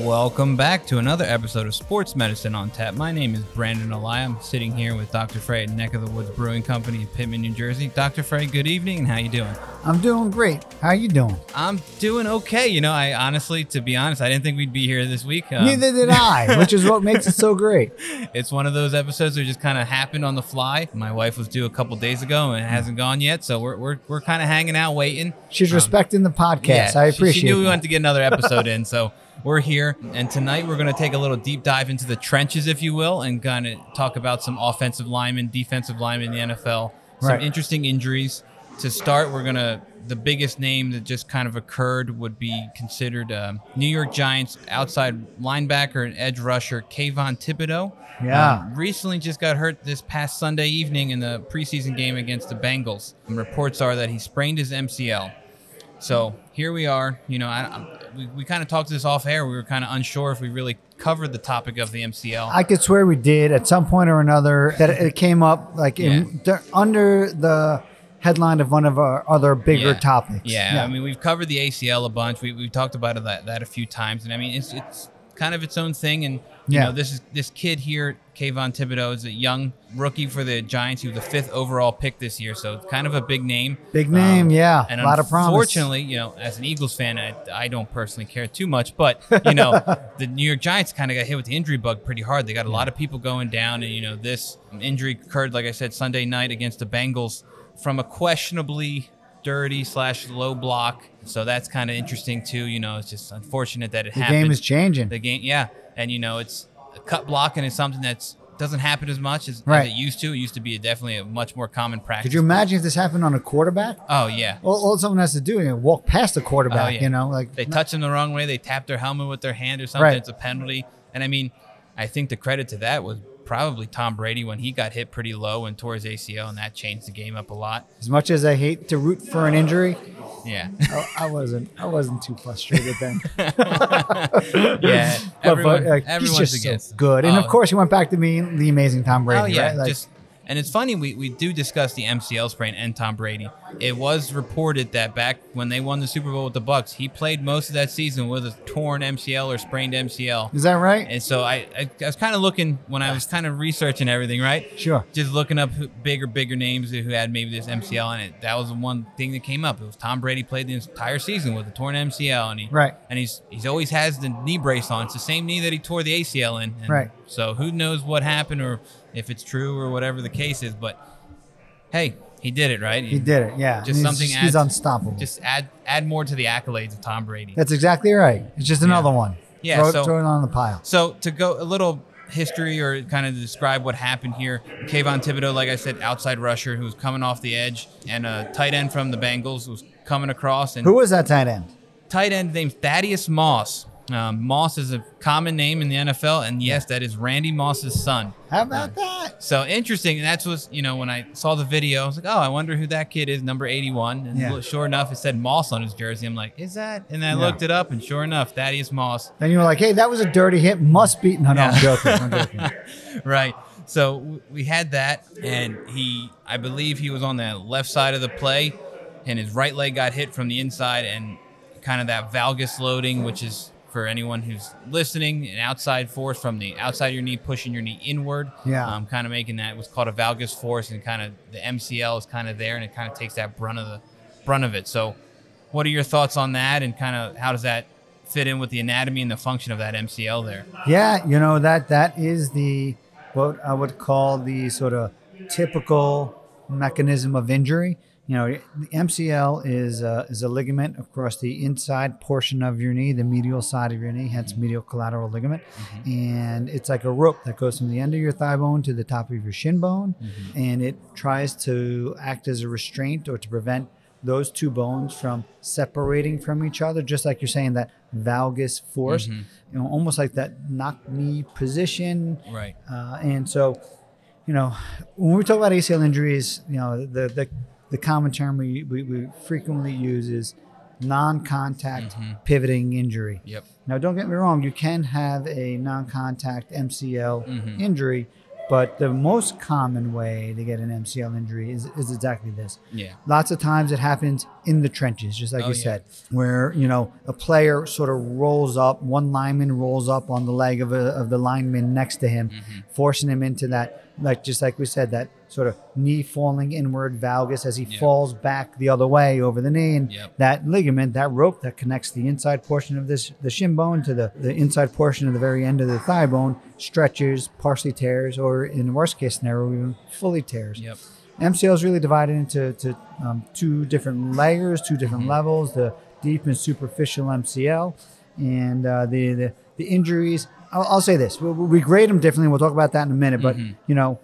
Welcome back to another episode of Sports Medicine on Tap. My name is Brandon Eli. I'm sitting here with Dr. Frey at Neck of the Woods Brewing Company in Pitman, New Jersey. Dr. Frey, good evening, and how you doing? I'm doing great. How you doing? I'm doing okay. You know, I honestly, to be honest, I didn't think we'd be here this week. Um, Neither did I, which is what makes it so great. it's one of those episodes that just kind of happened on the fly. My wife was due a couple days ago and it hasn't gone yet, so we're we're, we're kind of hanging out waiting. She's respecting the podcast. Yeah, I appreciate She knew we wanted to get another episode in, so we're here. And tonight we're going to take a little deep dive into the trenches, if you will, and kind of talk about some offensive linemen, defensive linemen in the NFL, some Right. interesting injuries. To start, we're going to the biggest name that just kind of occurred would be considered um, New York Giants outside linebacker and edge rusher Kayvon Thibodeaux. Yeah. Um, recently just got hurt this past Sunday evening in the preseason game against the Bengals. And reports are that he sprained his MCL. So here we are. You know, I, I, we, we kind of talked this off air. We were kind of unsure if we really covered the topic of the MCL. I could swear we did at some point or another that it came up like in, dur- under the headline of one of our other bigger Yeah. topics. Yeah, I mean, we've covered the ACL a bunch. We, we've talked about it that, that a few times, and I mean, it's it's kind of its own thing. And you Yeah. know, this is this kid here, Kayvon Thibodeaux, is a young rookie for the Giants. He was the fifth overall pick this year, so it's kind of a big name. Big name, um, yeah. And a lot of promise. unfortunately, you know, as an Eagles fan, I, I don't personally care too much, but you know, the New York Giants kind of got hit with the injury bug pretty hard. They got a lot of people going down, and you know, this injury occurred, like I said, Sunday night against the Bengals from a questionably dirty slash low block. So that's kind of interesting too. You know, it's just unfortunate that it happened. the happened. game is changing. The game, yeah, and you know, it's cut blocking is something that's doesn't happen as much as, Right. as it used to. It used to be definitely a much more common practice. Could you imagine if this happened on a quarterback? Oh yeah. All, all someone has to do is walk past the quarterback, Oh, yeah. you know, like they touch him the wrong way, they tap their helmet with their hand or something, Right. it's a penalty. And I mean, I think the credit to that was probably Tom Brady when he got hit pretty low and tore his ACL, and that changed the game up a lot. as much as I hate to root for an injury, Yeah, I, I wasn't I wasn't too frustrated then. yeah. But, Everyone, but, like, he's everyone's just so good. And Oh, of course, he went back to being the amazing Tom Brady. Oh yeah, right? Like, just and it's funny we, we do discuss the MCL sprain and Tom Brady. It was reported that back when they won the Super Bowl with the Bucs, he played most of that season with a torn MCL or sprained MCL. is that right? And so I, I, I was kind of looking when I was kind of researching everything, right? Sure. Just looking up who, bigger, bigger names who had maybe this MCL in it. That was the one thing that came up. It was Tom Brady played the entire season with a torn MCL, and he Right. and he's he's always has the knee brace on. It's the same knee that he tore the ACL in. And Right. So who knows what happened or if it's true or whatever the case is, but hey, he did it, right? He did it. Yeah. Just he's, something He's adds- unstoppable. Just add add more to the accolades of Tom Brady. That's exactly right. It's just another one. Yeah, Throw, it- so- throw it on the pile. So to go a little history or kind of describe what happened here, Kayvon Thibodeaux, like I said, outside rusher who was coming off the edge, and a tight end from the Bengals was coming across, and Who was that tight end? tight end named Thaddeus Moss. Um, Moss is a common name in the NFL, and yes, that is Randy Moss's son. How about that? So interesting. And that's what you know when I saw the video, I was like, oh, I wonder who that kid is, number eighty-one. And Yeah. sure enough, it said Moss on his jersey. I'm like, is that? And then I Yeah. looked it up, and sure enough, Thaddeus Moss Then you were like, hey, that was a dirty hit. Must be. No, no, I'm joking. I'm joking. right. So w- we had that, and he, I believe he was on the left side of the play, and his right leg got hit from the inside, and kind of that valgus loading, which is for anyone who's listening, an outside force from the outside of your knee, pushing your knee inward. Yeah. Um, kind of making that what's called a valgus force, and kind of the MCL is kind of there, and it kind of takes that brunt of the brunt of it. So, what are your thoughts on that, and kind of how does that fit in with the anatomy and the function of that MCL there? Yeah, you know that that is the what I would call the sort of typical mechanism of injury. You know, the MCL is a, is a ligament across the inside portion of your knee, the medial side of your knee, hence medial collateral ligament, mm-hmm. and it's like a rope that goes from the end of your thigh bone to the top of your shin bone, mm-hmm. and it tries to act as a restraint or to prevent those two bones from separating from each other, just like you're saying that valgus force, mm-hmm. you know, almost like that knock knee position. Right. Uh, and so, you know, when we talk about ACL injuries, you know, the the, the common term we, we, we frequently use is non-contact pivoting injury. Yep. Now, don't get me wrong, you can have a non-contact MCL Mhm. injury But the most common way to get an MCL injury is, is exactly this. Yeah. Lots of times it happens in the trenches, just like Oh, you yeah. said, where you know a player sort of rolls up, one lineman rolls up on the leg of, a, of the lineman next to him, Mm-hmm. forcing him into that, like just like we said, that sort of knee falling inward valgus as he Yeah. falls back the other way over the knee, and Yep. that ligament, that rope that connects the inside portion of this the shin bone to the the inside portion of the very end of the thigh bone stretches, partially tears, or in the worst case scenario, even fully tears. Yep. MCL is really divided into to, um, two different layers, two different Mm-hmm. levels: the deep and superficial MCL, and uh, the, the the injuries. I'll, I'll say this: we, we grade them differently. We'll talk about that in a minute. But Mm-hmm. you know,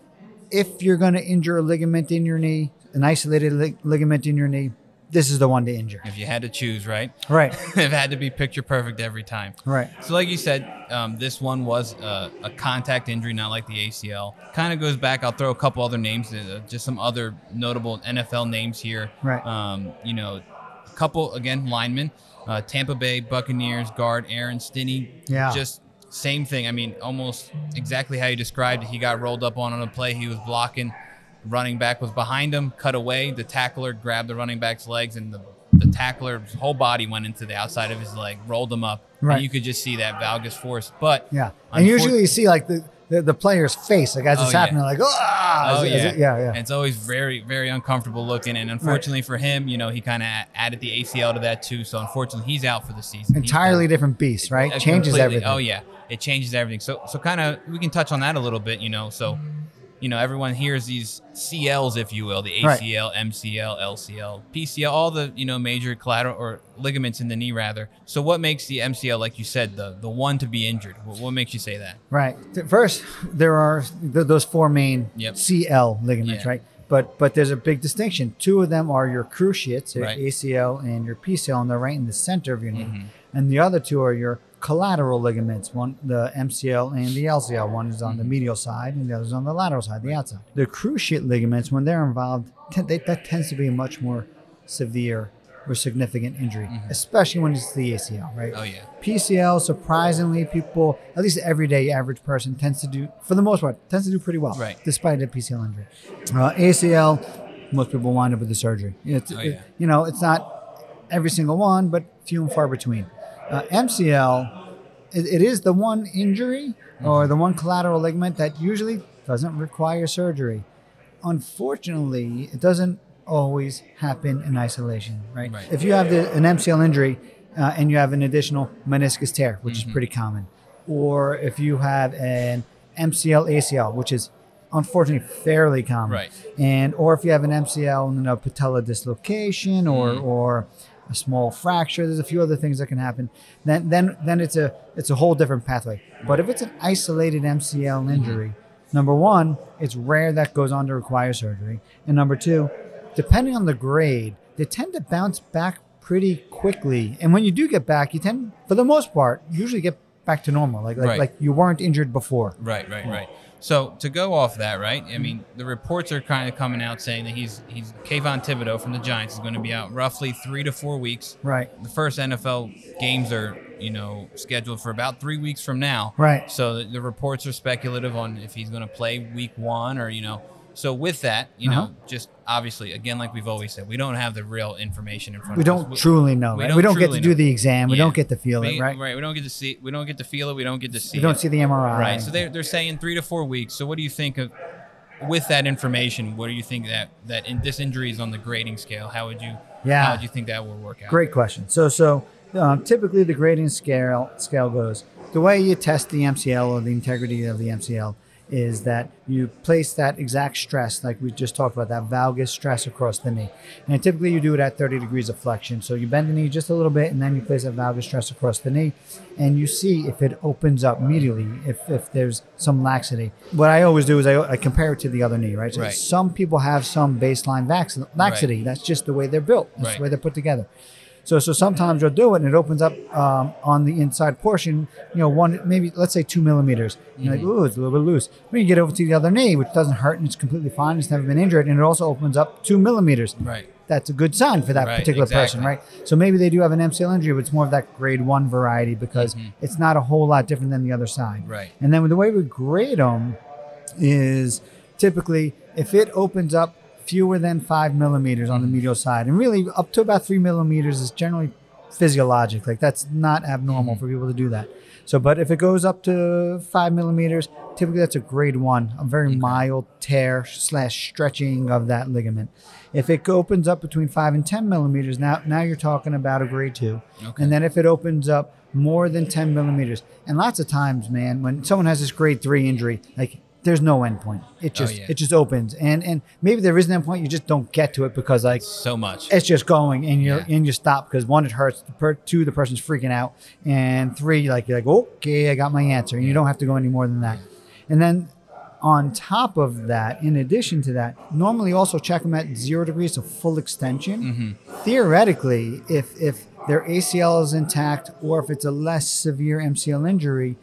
if you're going to injure a ligament in your knee, an isolated lig- ligament in your knee, this is the one to injure. If you had to choose, right? Right, it had to be picture perfect every time. right, So, like you said, um, this one was uh, a contact injury, not like the ACL. Kind of goes back. I'll throw a couple other names, uh, just some other notable NFL names here. Right. Um, you know, a couple again linemen. Uh, Tampa Bay Buccaneers guard Aaron Stinnie. Yeah. Just same thing. I mean, almost exactly how you described it. He got rolled up on on a play. He was blocking. Running back was behind him, cut away. The tackler grabbed the running back's legs, and the, the tackler's whole body went into the outside of his leg, rolled him up. Right. And you could just see that valgus force. But yeah. And usually you see like the the, the player's face, like as Oh, it's yeah. happening, like ah, Oh it- yeah, as it- yeah, yeah. And it's always very, very uncomfortable looking. And unfortunately for him, you know, he kind of added the ACL to that too. So unfortunately, he's out for the season. Entirely different beast, right? Uh, Changes everything. Oh yeah, it changes everything. So so kind of we can touch on that a little bit. You know, so you know everyone hears these CLs, if you will, the Right. ACL, MCL, LCL, PCL, all the you know major collateral or ligaments in the knee rather. So what makes the MCL, like you said, the the one to be injured? What, what makes you say that? Right. First, there are th- those four main Yep. CL ligaments, Yeah. right? But but there's a big distinction. Two of them are your cruciates, your Right. ACL and your PCL, and they're right in the center of your knee. Mm-hmm. And the other two are your collateral ligaments. One, the MCL and the LCL. One is Mm-hmm. on the medial side, and the other is on the lateral side, the outside. The cruciate ligaments, when they're involved, they, that tends to be a much more severe or significant injury, especially when it's the ACL, right? Mm-hmm. Oh yeah, PCL, surprisingly, people, at least everyday average person, tends to do, for the most part, tends to do pretty well, Right. despite a PCL injury. Uh, ACL, most people wind up with the surgery. It's, Oh, it- yeah. you know, it's not every single one, but few and far between. Uh, MCL, it, it is the one injury or the one collateral ligament that usually doesn't require surgery. Unfortunately, it doesn't always happen in isolation, right? Right. If you have the, an MCL injury uh, and you have an additional meniscus tear, which Mm-hmm. is pretty common, or if you have an MCL ACL, which is unfortunately fairly common, Right. and or if you have an MCL and a patella dislocation or Mm-hmm. or a small fracture, there's a few other things that can happen. Then then then it's a it's a whole different pathway. But if it's an isolated MCL injury, number one, it's rare that goes on to require surgery, and number two, depending on the grade, they tend to bounce back pretty quickly. And when you do get back, you tend, for the most part, usually get back to normal, like like, Right. like you weren't injured before. Right, right, right. So to go off that, right? I mean, the reports are kind of coming out saying that he's he's Kayvon Thibodeaux from the Giants is going to be out roughly three to four weeks. Right. The first NFL games are you know scheduled for about three weeks from now. Right. So the, the reports are speculative on if he's going to play week one or you know. So with that, you Uh-huh. know, just obviously, again, like we've always said, we don't have the real information in front We of us. We don't truly know. we right? don't we don't get to do know. the exam. We Yeah. don't get to feel We- it, right? Right. We don't get to see. We don't get to feel it. We don't get to see. We don't it. see the MRI. Right. So they're, they're saying three to four weeks. So what do you think of with that information? What do you think that that in, this injury is on the grading scale? How would you? Yeah. How would you think that will work out? Great question. So, so um, typically the grading scale scale goes the way you test the MCL or the integrity of the MCL is that you place that exact stress, like we just talked about, that valgus stress across the knee, and typically you do it at 30 degrees of flexion. So you bend the knee just a little bit, and then you place that valgus stress across the knee, and you see if it opens up immediately, if if there's some laxity. What I always do is I, I compare it to the other knee, right? So Right. some people have some baseline vax- laxity. That's just the way they're built. That's Right. the way they're put together. So, so sometimes you'll do it and it opens up um, on the inside portion, you know, one, maybe let's say two millimeters. You're like, ooh, it's a little bit loose. When you get over to the other knee, which doesn't hurt and it's completely fine, it's never been injured, and it also opens up two millimeters. Right. That's a good sign for that Right, particular person, right? So maybe they do have an MCL injury, but it's more of that grade one variety because it's not a whole lot different than the other side. Mm-hmm. Right. And then with the way we grade them, is typically if it opens up fewer than five millimeters on the mm. medial side, and really up to about three millimeters is generally physiologic. Like that's not abnormal mm. for people to do that. So, but if it goes up to five millimeters, typically that's a grade one, a very mild tear slash stretching of that ligament. If it opens up between five and ten millimeters, now now you're talking about a grade two. Okay. And then if it opens up more than ten millimeters, and lots of times, man, when someone has this grade three injury, like there's no endpoint. It oh, just yeah. it just opens, and and maybe there is an endpoint, you just don't get to it because like So much. it's just going and you Yeah. and you stop because one it hurts two the person's freaking out and three like you're like okay I got my answer and you don't have to go any more than that and then on top of that in addition to that normally also check them at zero degrees of full extension mm-hmm. theoretically if if their ACL is intact or if it's a less severe MCL injury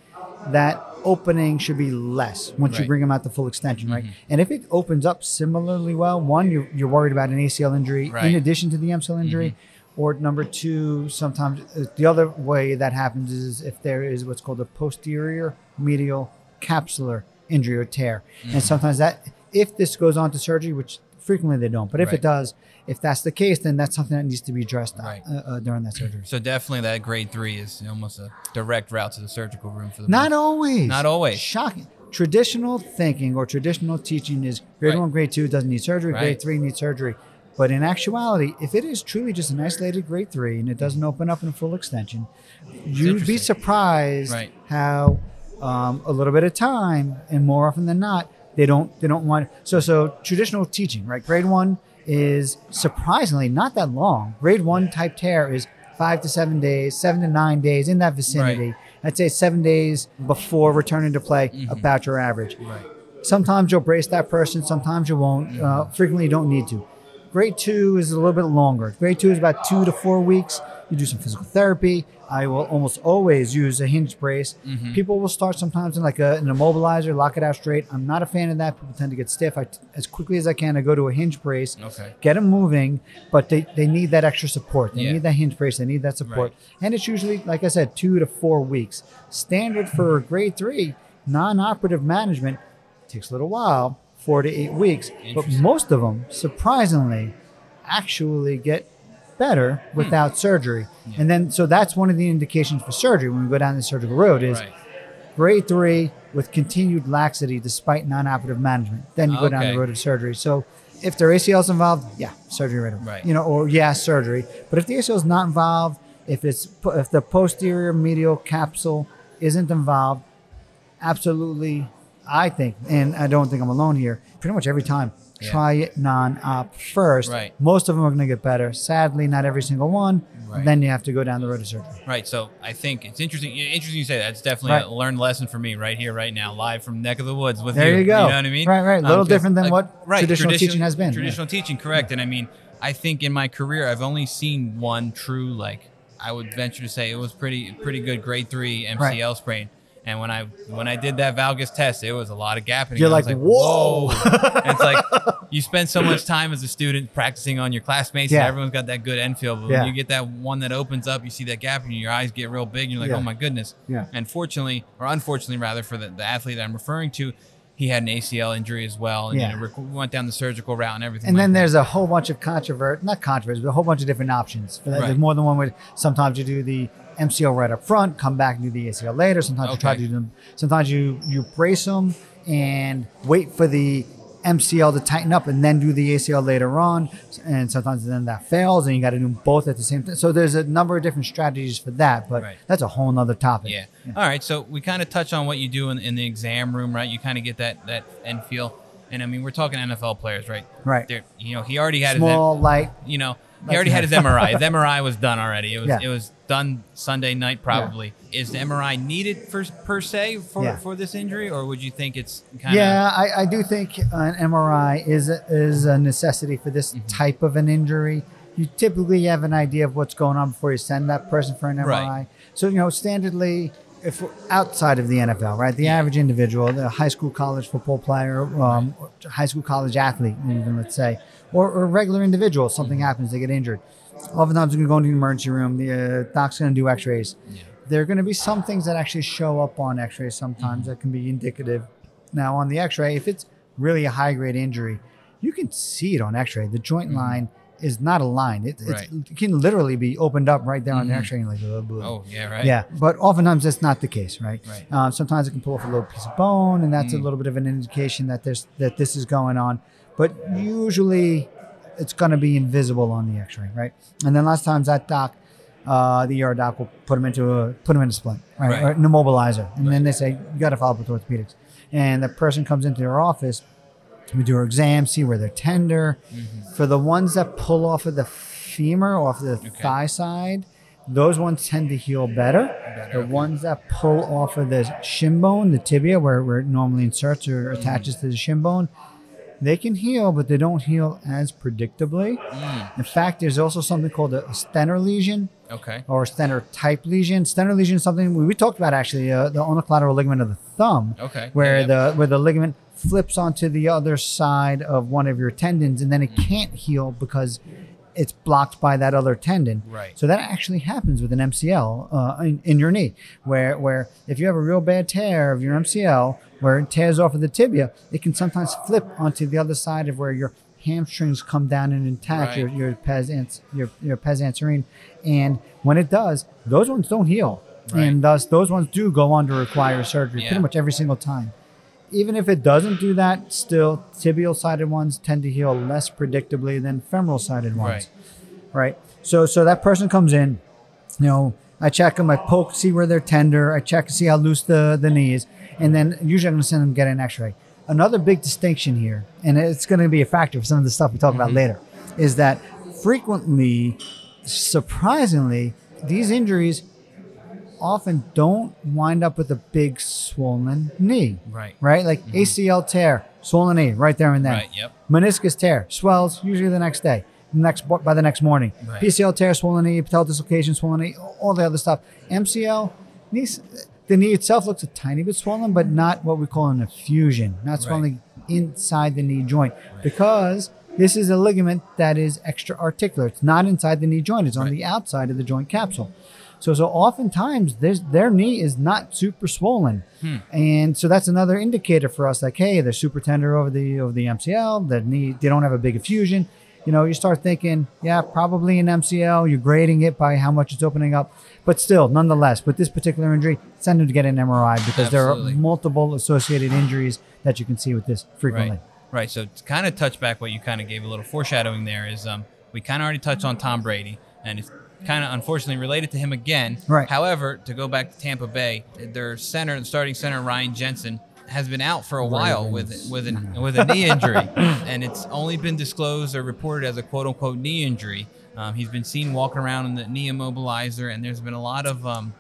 that opening should be less once you bring them out to full extension right? Mm-hmm. And if it opens up similarly well one you're, you're worried about an ACL injury in addition to the MCL mm-hmm. injury or number two sometimes uh, the other way that happens is if there is what's called a posterior medial capsular injury or tear. And mm-hmm. sometimes that if this goes on to surgery which frequently they don't but if Right. it does if that's the case then that's something that needs to be addressed uh, Right. uh, during that surgery So definitely that grade three is almost a direct route to the surgical room for the Not most- always. Not always. Shocking. Traditional thinking or traditional teaching is grade Right. one, grade two doesn't need surgery, grade three needs surgery. But in actuality, if it is truly just an isolated grade three and it doesn't open up in full extension, you'd be surprised Right. how um, a little bit of time and more often than not they don't they don't want so so traditional teaching right grade one is surprisingly not that long. Grade one type tear is five to seven days seven to nine days in that vicinity. I'd say seven days before returning to play about your average. Right. sometimes you'll brace that person sometimes you won't. Uh, frequently you don't need to grade two is a little bit longer. Grade two is about two to four weeks. You do some physical therapy. I will almost always use a hinge brace. Mm-hmm. People will start sometimes in like a, an immobilizer lock it out straight. I'm not a fan of that. People tend to get stiff. I, as quickly as i can i go to a hinge brace Okay. get them moving but they, they need that extra support. They Yeah. need that hinge brace. They need that support. And it's usually like i said two to four weeks. Standard for grade three non-operative management takes a little while four to eight weeks but most of them surprisingly actually get better Hmm. without surgery and then so that's one of the indications for surgery when we go down the surgical road is Right. grade three with continued laxity despite non-operative management. Then you go down the road of surgery. So if their ACL is involved, yeah, surgery right away. Right. You know, or yeah, surgery. But if the ACL is not involved, if it's if the posterior medial capsule isn't involved, absolutely, I think, and I don't think I'm alone here. Pretty much every time, Yeah. try it non-op first. Right. Most of them are going to get better. Sadly, not every single one. Right. Then you have to go down the road of surgery. Right. So I think it's interesting. Interesting you say that. It's definitely Right. a learned lesson for me right here, right now, live from neck of the woods with There you. you go. You know what I mean? Right, right. A little um, 'cause, different than what right, traditional tradition- teaching has been, yeah. Traditional teaching, correct. And I mean, I think in my career, I've only seen one true, like, I would venture to say it was pretty, pretty good grade three MCL sprain. And when I when I did that valgus test, it was a lot of gapping. You're was like, "Whoa." And it's like you spend so much time as a student practicing on your classmates, Yeah. and everyone's got that good end feel. But Yeah. when you get that one that opens up, you see that gap, and your eyes get real big, and you're like, Yeah. oh my goodness. Yeah. And fortunately, or unfortunately, rather, for the, the athlete that I'm referring to, he had an ACL injury as well, and Yeah. you know, rec- went down the surgical route and everything. And like then that. there's a whole bunch of controversy, not controversy, but a whole bunch of different options. For that. Right. There's more than one way. Sometimes you do the MCL right up front, come back and do the ACL later. Sometimes you try to do them. Sometimes you you brace them and wait for the MCL to tighten up and then do the ACL later on. And sometimes then that fails and you got to do both at the same time. So there's a number of different strategies for that, but Right. that's a whole nother topic. Yeah. All right. So we kind of touch on what you do in, in the exam room, right? You kind of get that that end feel, and I mean, we're talking NFL players, right? Right. They're, you know, he already had Small, light. his, you know, he already had his MRI. His MRI was done already. It was Yeah. it was done Sunday night probably. Is the MRI needed for per se for Yeah. for this injury, or would you think it's kind of Yeah, I, I do think an MRI is a, is a necessity for this Mm-hmm. type of an injury. You typically have an idea of what's going on before you send that person for an MRI. Right. So you know, standardly, if outside of the NFL, right, the average individual, the high school, college football player, um, or high school, college athlete, even let's say, or, or a regular individual, Mm-hmm. something happens, they get injured. Oftentimes, you're going to go into the emergency room. The uh, doc's going to do X-rays. There are going to be some things that actually show up on X-rays sometimes Mm-hmm. that can be indicative Now on the X-ray, if it's really a high grade injury, you can see it on X-ray. The joint line is not aligned. It, Mm-hmm. Right. it can literally be opened up right there on the. X-ray. And like, oh. Oh yeah, right. Yeah, but oftentimes that's not the case, right? Right. Uh, sometimes it can pull off a little piece of bone, and that's a Mm. little bit of an indication that there's that this is going on. But usually, it's going to be invisible on the X-ray, right? And then last times that doc, uh, the ER doc will put him into a put him in a splint, right, Right. or an immobilizer, and then they say you got to follow up with orthopedics. And the person comes into their office, we do our exam, see where they're tender. Mm-hmm. For the ones that pull off of the femur, off the thigh side, those ones tend to heal better. Better, The okay. ones that pull off of the shin bone, the tibia, where, where it normally inserts or attaches to the shin bone, they can heal, but they don't heal as predictably. Mm, In fact, there's also something called a Stener lesion okay. or Stener type lesion. Stener lesion is something we, we talked about actually, uh, the ulnar collateral ligament of the thumb, Okay. where Yeah, yeah. the where the ligament flips onto the other side of one of your tendons, and then it can't heal because it's blocked by that other tendon. Right. So that actually happens with an MCL uh, in, in your knee, where where if you have a real bad tear of your MCL, where it tears off of the tibia, it can sometimes flip onto the other side of where your hamstrings come down and attach Right. your your pes your your pes anserine, and when it does, those ones don't heal, Right. and thus those ones do go on to require surgery Yeah. pretty much every single time. Even if it doesn't do that, still tibial sided ones tend to heal less predictably than femoral sided ones Right. right? So so that person comes in, you know, I check them, I poke, see where they're tender, I check to see how loose the, the knee is, and then usually I'm gonna send them get an x-ray. Another big distinction here, and it's gonna be a factor for some of the stuff we talk about mm-hmm. later, is that frequently, surprisingly, these injuries often don't wind up with a big swollen knee. Right. Right? Like mm-hmm. ACL tear, swollen knee, right there and then Right. Yep. meniscus tear swells usually the next day next by the next morning Right. pcl tear swollen knee patella dislocation swollen knee all the other stuff mcl knees the knee itself looks a tiny bit swollen but not what we call an effusion not Right. swelling inside the knee joint because this is a ligament that is extra articular it's not inside the knee joint it's on Right. the outside of the joint capsule so so oftentimes their knee is not super swollen, and so that's another indicator for us. Like, hey, they're super tender over the over the MCL. The knee they don't have a big effusion. You know, you start thinking, yeah, probably an MCL. You're grading it by how much it's opening up, but still, nonetheless, with this particular injury, send them to get an MRI because there are multiple associated injuries that you can see with this frequently. Right. Right. So to kind of touch back what you kind of gave a little foreshadowing there is um we kind of already touched on Tom Brady and it's kind of unfortunately related to him again. Right. However, to go back to Tampa Bay, their center, the starting center Ryan Jensen has been out for a while with with an with a knee injury, and it's only been disclosed or reported as a quote unquote knee injury. Um, he's been seen walking around in the knee immobilizer, and there's been a lot of um,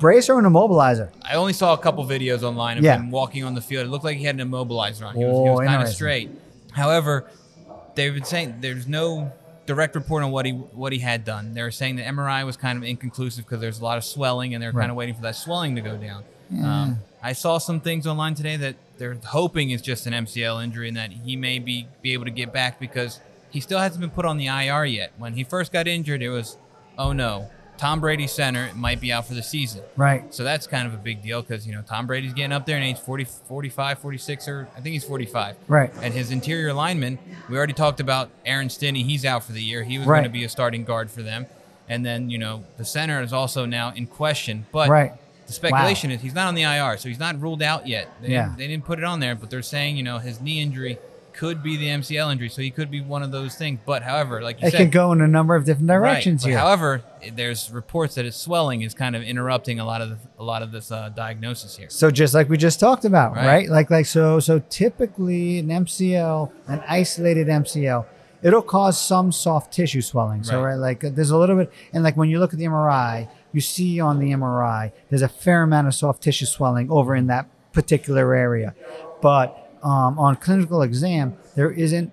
Brace or an immobilizer? I only saw a couple videos online of Yeah. him walking on the field. It looked like he had an immobilizer on. He was, Oh, was kind of straight. However, they've been saying there's no direct report on what he what he had done. They were saying the MRI was kind of inconclusive because there's a lot of swelling, and they're Right. kind of waiting for that swelling to go down. Um, I saw some things online today that they're hoping is just an MCL injury and that he may be be able to get back because he still hasn't been put on the IR yet. When he first got injured, it was, oh no, Tom Brady center might be out for the season. Right. So that's kind of a big deal because, you know, Tom Brady's getting up there in age 40, 45, 46, or I think he's 45. Right. And his interior lineman, we already talked about Aaron Stinnie. He's out for the year. He was Right. going to be a starting guard for them. And then, you know, the center is also now in question. But Right. the speculation is he's not on the IR, so he's not ruled out yet. They, Yeah. didn't, they didn't put it on there, but they're saying, you know, his knee injury could be the MCL injury. So he could be one of those things. But however, like you It said, can go in a number of different directions Right. Here. However, there's reports that its swelling is kind of interrupting a lot of the, a lot of this uh, diagnosis here. So just like we just talked about, Right. right. Like like so so typically an MCL, an isolated MCL, it'll cause some soft tissue swelling. So Right. right, like there's a little bit and like when you look at the MRI, you see on the MRI there's a fair amount of soft tissue swelling over in that particular area. But um, on clinical exam, there isn't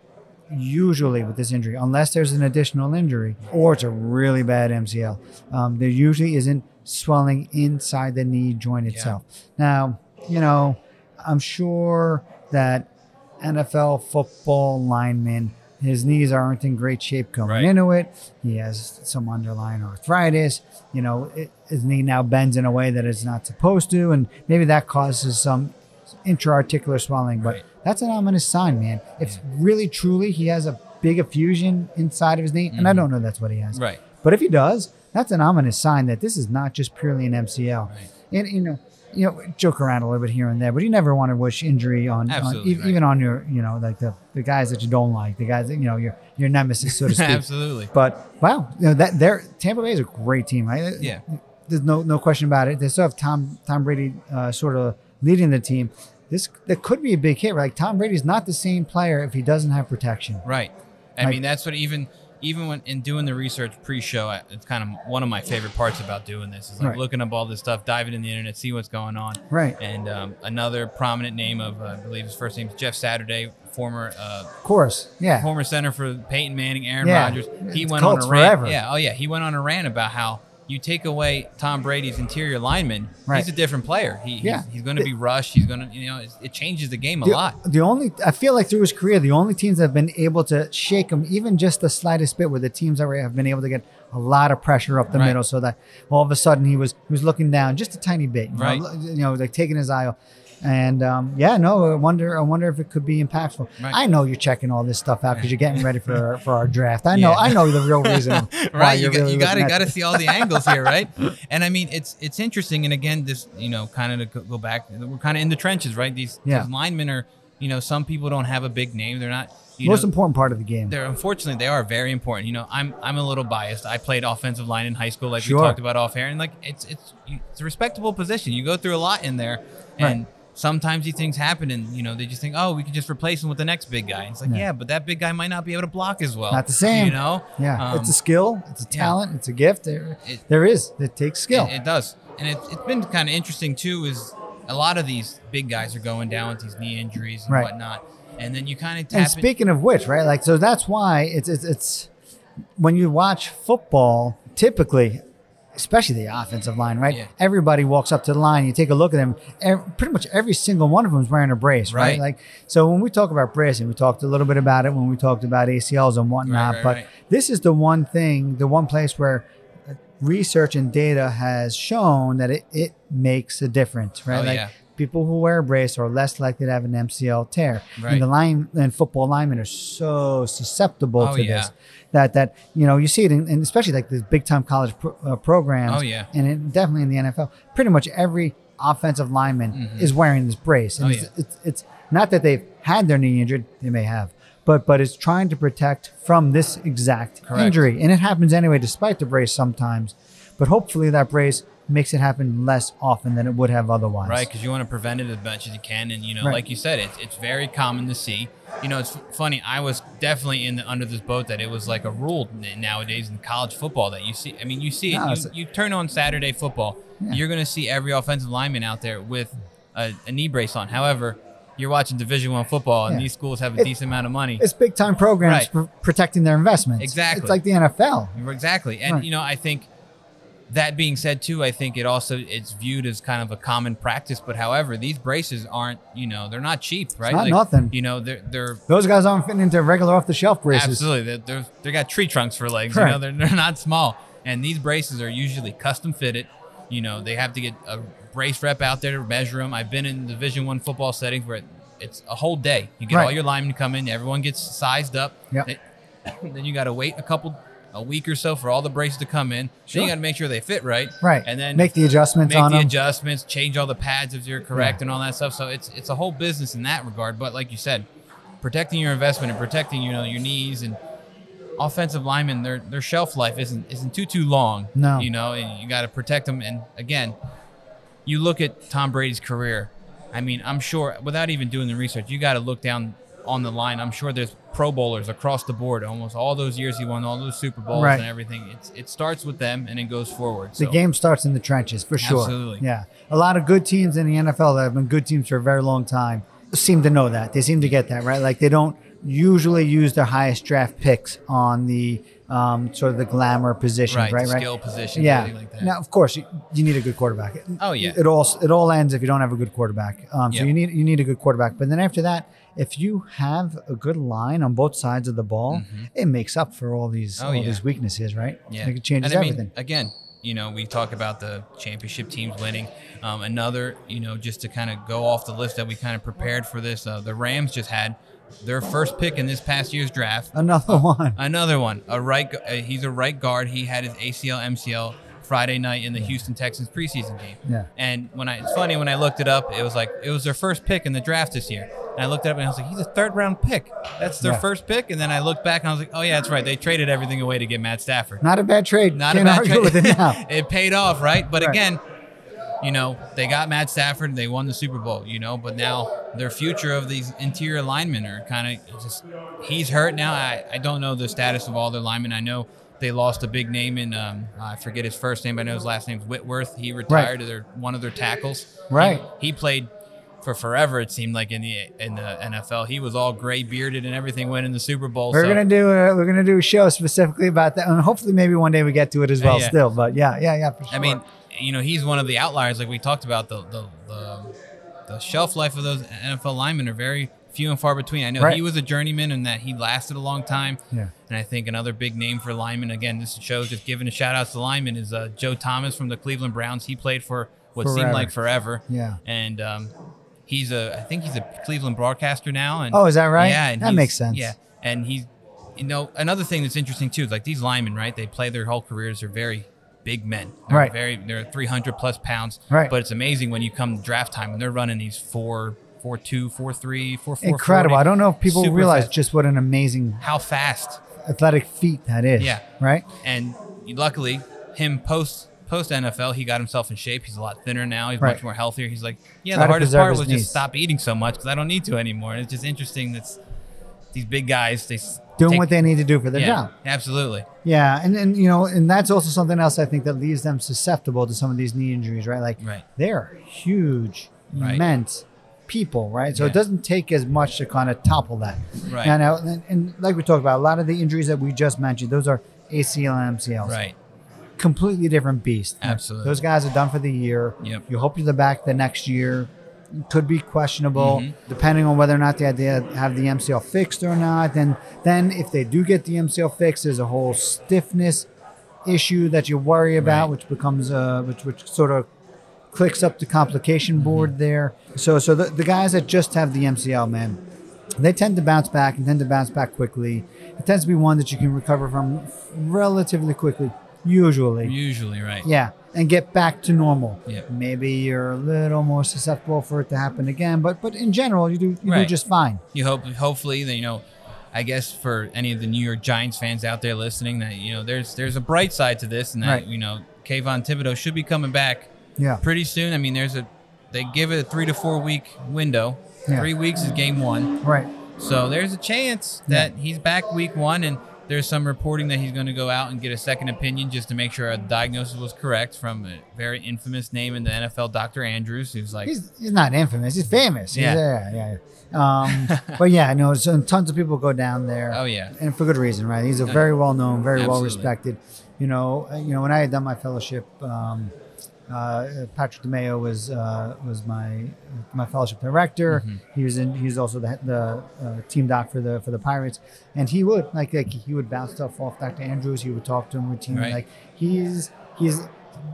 usually with this injury, unless there's an additional injury or it's a really bad MCL, um, there usually isn't swelling inside the knee joint itself. Now, you know, I'm sure that NFL football linemen, his knees aren't in great shape going Right. into it. He has some underlying arthritis. You know, it, his knee now bends in a way that it's not supposed to, and maybe that causes some intra-articular swelling, but Right. that's an ominous sign, man. If really truly he has a big effusion inside of his knee, and I don't know that's what he has, Mm-hmm. Right. but if he does, that's an ominous sign that this is not just purely an MCL. Right. And you know, you know, joke around a little bit here and there, but you never want to wish injury on, on e- right. even on your, you know, like the, the guys that you don't like, the guys that you know, your your nemesis, so to speak. Absolutely. But wow, you know that they're Tampa Bay is a great team, right? Yeah. There's no no question about it. They still have Tom Tom Brady uh, sort of leading the team. This that could be a big hit. Like Tom Brady's not the same player if he doesn't have protection. Right. I Like- mean, that's what even even when in doing the research pre-show, it's kind of one of my favorite parts about doing this is like Right. looking up all this stuff, diving in the internet, see what's going on. Right. And um, another prominent name of, uh, I believe his first name is Jeff Saturday, former uh, Of course, yeah. former center for Peyton Manning, Aaron Yeah. Rodgers. He It's went on a rant. forever. Yeah, oh yeah, he went on a rant about how you take away Tom Brady's interior lineman, Right. he's a different player. He, Yeah. he's, he's going to be rushed. He's going to, you know, it, it changes the game a The, lot. the only I feel like through his career, the only teams that have been able to shake him, even just the slightest bit, were the teams that were, have been able to get a lot of pressure up the Right. middle, so that all of a sudden he was he was looking down just a tiny bit, you Right. know, you know, like taking his eye off. And um, yeah, no, I wonder. I wonder if it could be impactful. Right. I know you're checking all this stuff out because you're getting ready for for our draft. I know. Yeah. I know the real reason. right you, got, really you got to got to see all the angles here right and i mean it's it's interesting and again this you know kind of to go- back we're kind of in the trenches right these, Yeah. these linemen are you know some people don't have a big name they're not you Most know, important part of the game. they're unfortunately they are very important. You know, I'm I'm a little biased. I played offensive line in high school, like Sure. we talked about off air, and like it's it's it's a respectable position. You go through a lot in there, and sometimes these things happen, and you know they just think, oh, we can just replace him with the next big guy. And it's like, Yeah. yeah. but that big guy might not be able to block as well. Not the same. You know, Yeah, Um, it's a skill, it's a yeah. talent, it's a gift. There, It- there is. It takes skill. It, it does, and it, it's been kind of interesting too. Is a lot of these big guys are going down with these knee injuries and Right. whatnot, and then you kind of tap and in- speaking of which, right? Like, so that's why it's, it's it's when you watch football, typically, especially the offensive line, right? Yeah. Everybody walks up to the line. You take a look at them. pretty much every single one of them is wearing a brace, right? Right. Like, so when we talk about bracing, we talked a little bit about it when we talked about ACLs and whatnot. right, but right. this is the one thing, the one place where uh, research and data has shown that it, it makes a difference, right? Oh, like yeah. people who wear a brace are less likely to have an MCL tear. Right. And the line and football linemen are so susceptible Oh, to yeah. this that that you know you see it in, and especially like the big time college pro, uh, programs. Oh, yeah. and it, definitely in the NFL, pretty much every offensive lineman is wearing this brace. And Oh, it's, yeah. it's it's not that they've had their knee injured; they may have. But, but it's trying to protect from this exact Correct. injury. And it happens anyway, despite the brace sometimes. But hopefully that brace makes it happen less often than it would have otherwise. Right, because you want to prevent it as much as you can, and you know, Right. like you said, it's it's very common to see. You know, it's funny. I was definitely in the under this boat that it was like a rule nowadays in college football that you see. I mean, you see No, it. You, you turn on Saturday football, Yeah. you're going to see every offensive lineman out there with a, a knee brace on. However, you're watching Division One football, and Yeah. these schools have a It- decent amount of money. It's big time programs Right. for protecting their investments. Exactly. It's like the NFL. Exactly, and Right. you know, I think that being said too, I think it also it's viewed as kind of a common practice. But however, these braces aren't, you know, they're not cheap, right? not nothing. You know, they're they're Those guys aren't fitting into regular off the shelf braces. absolutely they're, they're they got tree trunks for legs. You know, they're they're not small, and these braces are usually custom fitted. You know, they have to get a brace rep out there to measure them. I've been in Division One football settings where it, it's a whole day. You get all your linemen come in, everyone gets sized up. Yep. They- then you got to wait a couple a week or so for all the braces to come in. Sure. Then you got to make sure they fit right. Right. And then make the adjustments make on the them. adjustments, change all the pads if you're correct Yeah. and all that stuff. So it's it's a whole business in that regard. But like you said, protecting your investment and protecting you know your knees and offensive linemen their their shelf life isn't isn't too too long. No. You know, and you got to protect them. And again, you look at Tom Brady's career. I mean, I'm sure without even doing the research, you got to look down on the line. I'm sure there's Pro Bowlers across the board. Almost all those years he won all those Super Bowls Right. and everything. It's it starts with them and it goes forward. So. the game starts in the trenches for sure. Absolutely. Yeah. A lot of good teams in the NFL that have been good teams for a very long time seem to know that. They seem to get that, right? Like they don't usually use their highest draft picks on the um, sort of the glamour positions, right, right? skill positions, Yeah. like that. Now, of course, you, you need a good quarterback. Oh, yeah. It all it all ends if you don't have a good quarterback. Um, so Yep. you need you need a good quarterback. But then after that, if you have a good line on both sides of the ball, it makes up for all these Oh, all yeah. these weaknesses, right? Yeah, Like, it changes and I mean, everything. again, you know, we talk about the championship teams winning. Um, another, you know, just to kind of go off the list that we kind of prepared for this, uh, the Rams just had their first pick in this past year's draft. Another one. Another one, a right. Uh, he's a right guard. He had his ACL, MCL Friday night in the Houston Texans preseason game. Yeah. And when I, it's funny when I looked it up, it was like it was their first pick in the draft this year. And I looked it up and I was like, he's a third round pick. That's their Yeah. first pick. And then I looked back and I was like, oh yeah, that's right. They traded everything away to get Matt Stafford. Not a bad trade. Not Can't a bad argue trade. with it now. it paid off, right? But Right. again, you know, they got Matt Stafford, they won the Super Bowl, you know, but now their future of these interior linemen are kind of just he's hurt now. I, I don't know the status of all their linemen. I know they lost a big name in um, I forget his first name, but I know his last name's Whitworth. He retired to their one of their tackles. Right. He, he played for forever it seemed like in the in the NFL. He was all gray bearded and everything Went in the Super Bowl. We're so. gonna do a, we're gonna do a show specifically about that, and hopefully maybe one day we get to it as well. yeah. Still, but yeah, yeah, yeah. For sure. I mean, you know, he's one of the outliers. Like we talked about, the the, the, the shelf life of those NFL linemen are very few and far between. I know Right. he was a journeyman and that he lasted a long time. Yeah. And I think another big name for linemen, again, this show just giving a shout out to linemen, is uh, Joe Thomas from the Cleveland Browns. He played for what seemed like forever. Yeah. And um, he's a, I think he's a Cleveland broadcaster now. And Oh, is that right? Yeah. And That makes sense. Yeah. And he's, you know, another thing that's interesting too is like these linemen, right? They play their whole careers. They're very big men. They're Right. Very, they're 300 plus pounds. Right. But it's amazing when you come draft time and they're running these four, four two, four three, four four. incredible. 40. I don't know if people realize fast. just what an amazing how fast. athletic feat that is. Yeah. Right. And luckily, him post post NFL, he got himself in shape. He's a lot thinner now. He's Right. much more healthier. He's like, yeah, Try the hardest part was knees. just stop eating so much because I don't need to anymore. And it's just interesting that's these big guys they Doing take- what they need to do for their yeah, job. absolutely. Yeah, and and you know, and that's also something else I think that leaves them susceptible to some of these knee injuries, right? Like Right. they're huge, Right. immense people, right? So Yeah. it doesn't take as much to kind of topple that. Right. And, uh, and, and like we talked about, a lot of the injuries that we just mentioned, those are ACL and MCLs. Right. Completely different beast. Absolutely. Those guys are done for the year. Yep. You hope you're back the next year. Could be questionable Mhm. depending on whether or not they they have the MCL fixed or not. Then, then if they do get the MCL fixed, there's a whole stiffness issue that you worry about, Right. which becomes uh, which which sort of clicks up the complication Mm-hmm. board there. So so the, the guys that just have the MCL, man, they tend to bounce back and tend to bounce back quickly. It tends to be one that you can recover from relatively quickly, usually. Usually, right. Yeah, and get back to normal. Yep. Maybe you're a little more susceptible for it to happen again, but but in general, you do you do just fine. You hope, hopefully, that you know. I guess for any of the New York Giants fans out there listening, that you know, there's there's a bright side to this, and that Right. you know, Kayvon Thibodeaux should be coming back Yeah. pretty soon. I mean, there's a they give it a three to four week window. Yeah. Three weeks is game one, Right. so there's a chance that he's back week one, and there's some reporting that he's going to go out and get a second opinion just to make sure a diagnosis was correct from a very infamous name in the NFL, Dr. Andrews, who's like, He's, he's not infamous. He's famous. Yeah. yeah, yeah. yeah. Um, but yeah, I know so tons of people go down there. oh yeah, and for good reason, right? He's a very well known, very well respected. You know, uh, you know when I had done my fellowship, um, uh, Patrick DeMeo was uh, was my my fellowship director. Mm-hmm. He was in. He was also the, the uh, team doc for the for the Pirates, and he would like like he would bounce stuff off Dr. Andrews. He would talk to him routinely. Right. Like he's he's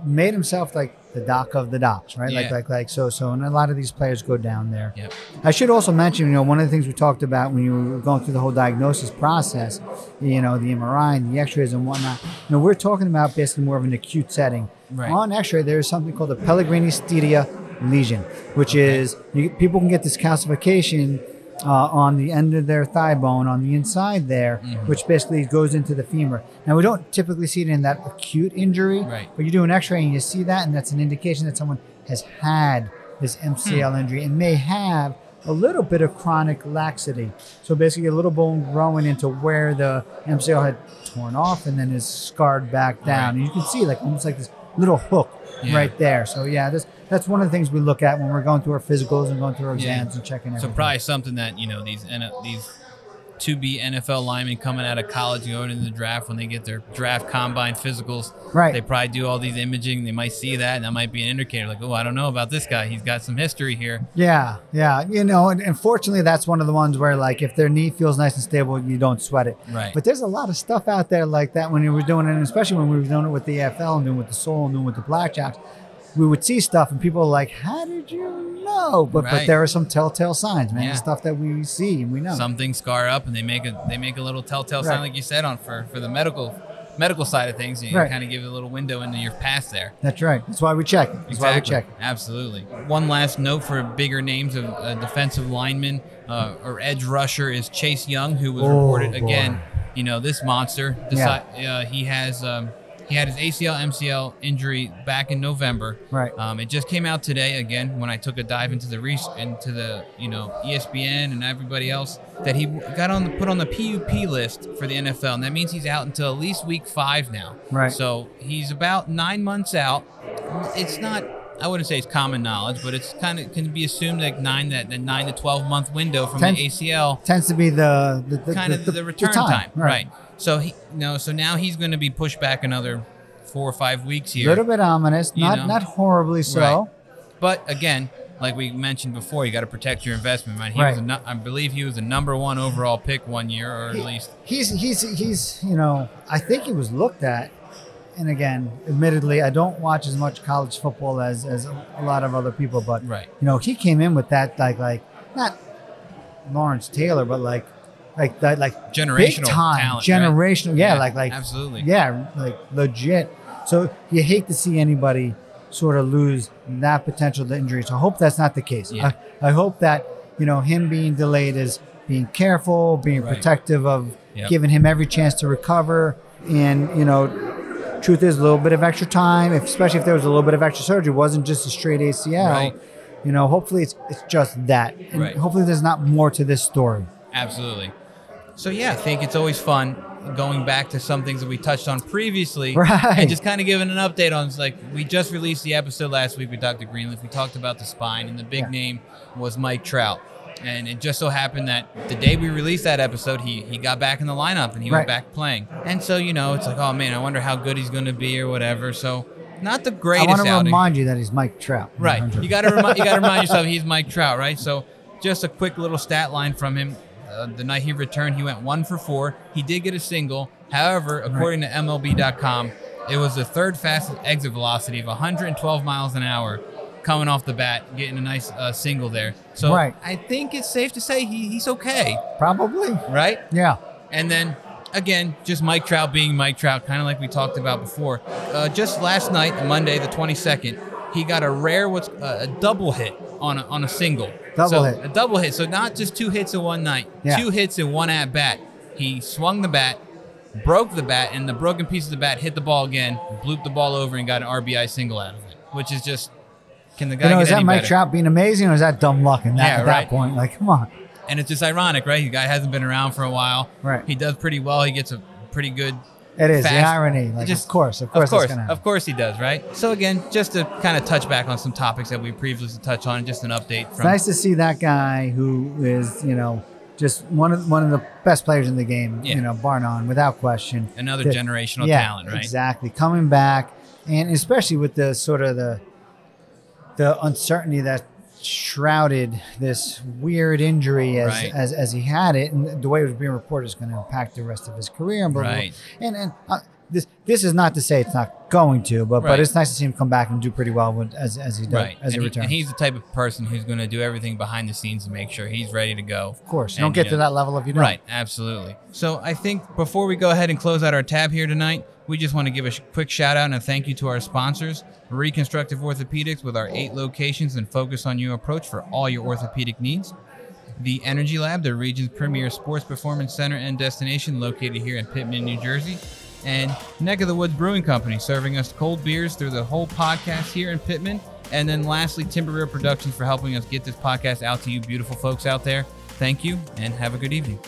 made himself like the doc of the docs, right? Like Yeah. like like so so. And a lot of these players go down there. yep, I should also mention, you know, one of the things we talked about when you were going through the whole diagnosis process, you know, the MRI and the X-rays and whatnot. You know, we're talking about basically more of an acute setting. Right. On X-ray, there's something called a Pellegrini Stieda lesion, which is you, people can get this calcification uh, on the end of their thigh bone on the inside there, Mm-hmm. which basically goes into the femur. Now we don't typically see it in that acute injury, Right. but you do an X-ray and you see that, and that's an indication that someone has had this MCL Hmm. injury and may have a little bit of chronic laxity. So basically, a little bone growing into where the MCL had torn off and then is scarred back down. Right. And you can see like almost like this little hook Yeah. right there. So yeah, that's that's one of the things we look at when we're going through our physicals and going through our Yeah. exams and checking So everything. probably something that you know these N- these to be NFL linemen coming out of college going into the draft when they get their draft combine physicals. Right. They probably do all these imaging. They might see that, and that might be an indicator like, oh, I don't know about this guy. He's got some history here. Yeah, yeah. You know, and unfortunately, that's one of the ones where, like, if their knee feels nice and stable, you don't sweat it. Right. But there's a lot of stuff out there like that when we were doing it, and especially when we were doing it with the AFL and doing it with the Soul and doing it with the Blackjacks. We would see stuff, and people were like, "How did you know?" But but there are some telltale signs, man. Yeah. Stuff that we see and we know. Some things scar up, and they make a they make a little telltale sign, like you said, on for for the medical medical side of things. You Right. kind of give a little window into your past there. That's right. That's why we check. That's why we check. Absolutely. One last note for bigger names of uh, defensive lineman uh, or edge rusher is Chase Young, who was Oh, reported boy. again. You know this monster. Deci- uh, he has um, he had his ACL MCL injury back in November. Right. Um, it just came out today again when I took a dive into the res- into the you know ESPN and everybody else that he got on the, put on the PUP list for the NFL, and that means he's out until at least week five now. Right. So he's about nine months out. It's not. I wouldn't say it's common knowledge, but it's kind of can be assumed like nine that the nine to twelve month window from Ten- the ACL Tends to be the the, the kind of the, return time, right? So he no, so now he's going to be pushed back another four or five weeks here. A little bit ominous, not know. not horribly so. Right. But again, like we mentioned before, you got to protect your investment, man. He was, Right. a, nu- I believe, he was the number one overall pick one year, or at least He's he's he's you know I think he was looked at, and again, admittedly, I don't watch as much college football as as a lot of other people, but Right. you know he came in with that like like not Lawrence Taylor, but like like that like generational time talent, right? generational yeah, like like absolutely, yeah like legit. So you hate to see anybody sort of lose that potential to injury. So I hope that's not the case. Yeah. I, I hope that you know him being delayed is being careful, being Right. protective of Yep. giving him every chance to recover. And you know, truth is a little bit of extra time, if, especially if there was a little bit of extra surgery. It wasn't just a straight ACL. Right. You know, hopefully it's it's just that, and Right. hopefully there's not more to this story. absolutely. So yeah, I think it's always fun going back to some things that we touched on previously, Right. And just kind of giving an update on. It's like we just released the episode last week with Dr. Greenleaf. We talked about the spine, and the big Yeah. name was Mike Trout. And it just so happened that the day we released that episode, he he got back in the lineup and he Right. went back playing. And so you know, it's like, oh man, I wonder how good he's going to be or whatever. So not the greatest. I want to outing. remind you that he's Mike Trout. Right. 100. You got to remind you got to remind yourself he's Mike Trout, right? So just a quick little stat line from him. Uh, the night he returned, he went one for four. He did get a single. However, according to MLB.com, it was the third fastest exit velocity of 112 miles an hour coming off the bat, getting a nice uh, single there. So Right. I think it's safe to say he, he's okay, Probably. right? Yeah. And then again, just Mike Trout being Mike Trout, kind of like we talked about before. Uh, just last night, Monday the 22nd, he got a rare what's uh, a double hit on a, on a single. Double so, hit. A double hit. So not just two hits in one night. Yeah. Two hits in one at bat. He swung the bat, broke the bat, and the broken piece of the bat hit the ball again, blooped the ball over, and got an RBI single out of it. Which is just can the guy You know, is that Mike better? Trout being amazing, or is that dumb luck? In that, Yeah, at right. that point, like, come on. And it's just ironic, right? The guy hasn't been around for a while. Right. He does pretty well. He gets a pretty good It is the irony. Like, just- of course, of course, of course, gonna of course he does, right? So again, just to kind of touch back on some topics that we previously touched on, just an update It's from nice to see that guy who is, you know, just one of one of the best players in the game. Yeah. You know, bar none, without question. another The- generational yeah, talent, right? Exactly, coming back, and especially with the sort of the the uncertainty that shrouded this weird injury as Right. as, as he had it, and the way it was being reported is going to impact the rest of his career. Right. And and uh, this this is not to say it's not going to, but Right. but it's nice to see him come back and do pretty well when, as as he does Right, as and, he returns. and he's the type of person who's going to do everything behind the scenes to make sure he's ready to go. of course, you And, don't get you to know, that level if you don't. Right, absolutely. So I think before we go ahead and close out our tab here tonight, we just want to give a sh- quick shout out and a thank you to our sponsors, Reconstructive Orthopedics, with our eight locations and focus on you approach for all your orthopedic needs. The Energy Lab, the region's premier sports performance center and destination, located here in Pitman, New Jersey. And Neck of the Woods Brewing Company, serving us cold beers through the whole podcast here in Pitman. And then lastly, Timber Rear Productions for helping us get this podcast out to you, beautiful folks out there. Thank you and have a good evening.